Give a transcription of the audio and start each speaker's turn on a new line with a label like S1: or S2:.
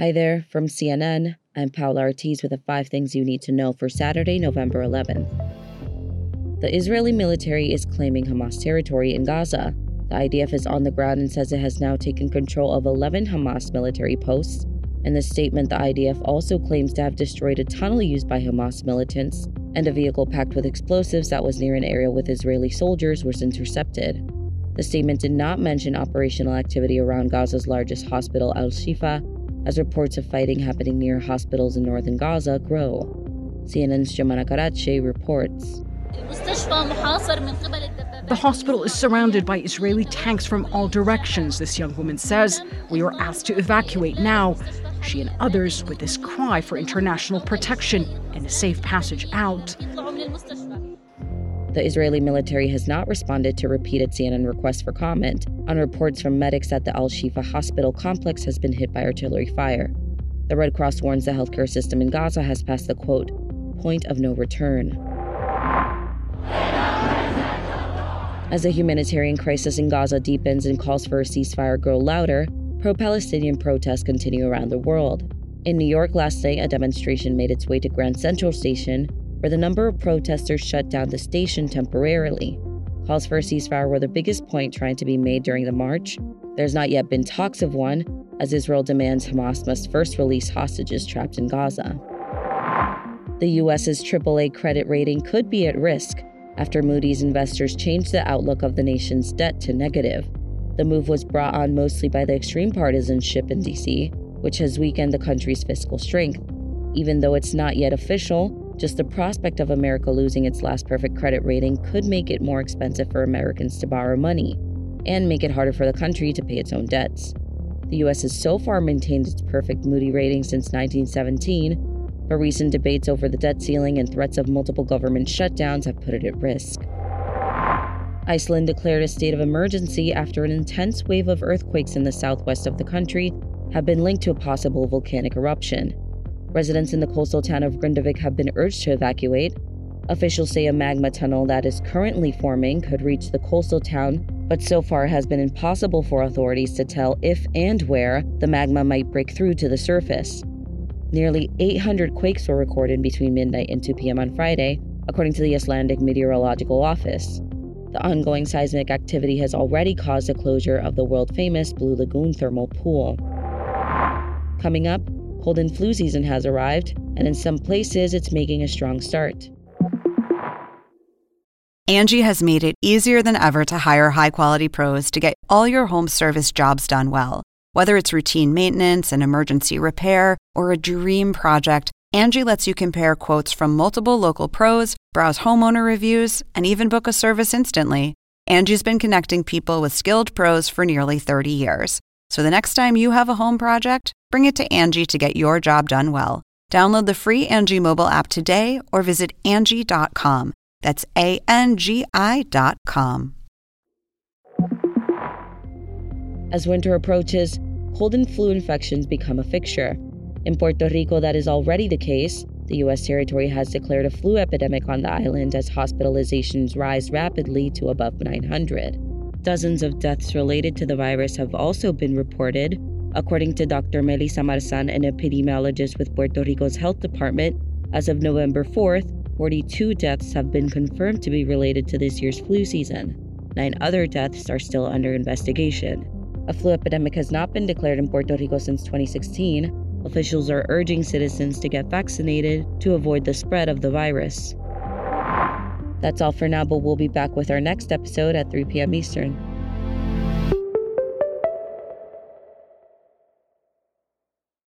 S1: Hi there, from CNN, I'm Paula Ortiz with the five things you need to know for Saturday, November 11th. The Israeli military is claiming Hamas territory in Gaza. The IDF is on the ground and says it has now taken control of 11 Hamas military posts. In the statement, the IDF also claims to have destroyed a tunnel used by Hamas militants, and a vehicle packed with explosives that was near an area with Israeli soldiers was intercepted. The statement did not mention operational activity around Gaza's largest hospital, Al Shifa, as reports of fighting happening near hospitals in northern Gaza grow. CNN's Jomana Karadsheh reports.
S2: The hospital is surrounded by Israeli tanks from all directions, this young woman says. We were asked to evacuate now. She and others with this cry for international protection and a safe passage out.
S1: The Israeli military has not responded to repeated CNN requests for comment on reports from medics that the Al Shifa hospital complex has been hit by artillery fire. The Red Cross warns the healthcare system in Gaza has passed the quote, point of no return. As the humanitarian crisis in Gaza deepens and calls for a ceasefire grow louder, pro Palestinian protests continue around the world. In New York last night, a demonstration made its way to Grand Central Station, where the number of protesters shut down the station temporarily. Calls for a ceasefire were the biggest point trying to be made during the march. There's not yet been talks of one, as Israel demands Hamas must first release hostages trapped in Gaza. The US's AAA credit rating could be at risk after Moody's investors changed the outlook of the nation's debt to negative. The move was brought on mostly by the extreme partisanship in DC, which has weakened the country's fiscal strength. Even though it's not yet official, just the prospect of America losing its last perfect credit rating could make it more expensive for Americans to borrow money and make it harder for the country to pay its own debts. The US has so far maintained its perfect Moody rating since 1917, but recent debates over the debt ceiling and threats of multiple government shutdowns have put it at risk. Iceland declared a state of emergency after an intense wave of earthquakes in the southwest of the country have been linked to a possible volcanic eruption. Residents in the coastal town of Grindavik have been urged to evacuate. Officials say a magma tunnel that is currently forming could reach the coastal town, but so far has been impossible for authorities to tell if and where the magma might break through to the surface. Nearly 800 quakes were recorded between midnight and 2 p.m. on Friday, according to the Icelandic Meteorological Office. The ongoing seismic activity has already caused the closure of the world famous Blue Lagoon thermal pool. Coming up, Cold and flu season has arrived, and in some places it's making a strong start.
S3: Angie has made it easier than ever to hire high quality pros to get all your home service jobs done well. Whether it's routine maintenance, an emergency repair, or a dream project, Angie lets you compare quotes from multiple local pros, browse homeowner reviews, and even book a service instantly. Angie's been connecting people with skilled pros for nearly 30 years. So the next time you have a home project, bring it to Angie to get your job done well. Download the free Angie mobile app today or visit Angie.com. That's A N G I.com.
S1: As winter approaches, cold and flu infections become a fixture. In Puerto Rico, that is already the case. The U.S. territory has declared a flu epidemic on the island as hospitalizations rise rapidly to above 900. Dozens of deaths related to the virus have also been reported. According to Dr. Melissa Marzán, an epidemiologist with Puerto Rico's health department, as of November 4th, 42 deaths have been confirmed to be related to this year's flu season. Nine other deaths are still under investigation. A flu epidemic has not been declared in Puerto Rico since 2016. Officials are urging citizens to get vaccinated to avoid the spread of the virus. That's all for now, but we'll be back with our next episode at 3 p.m. Eastern.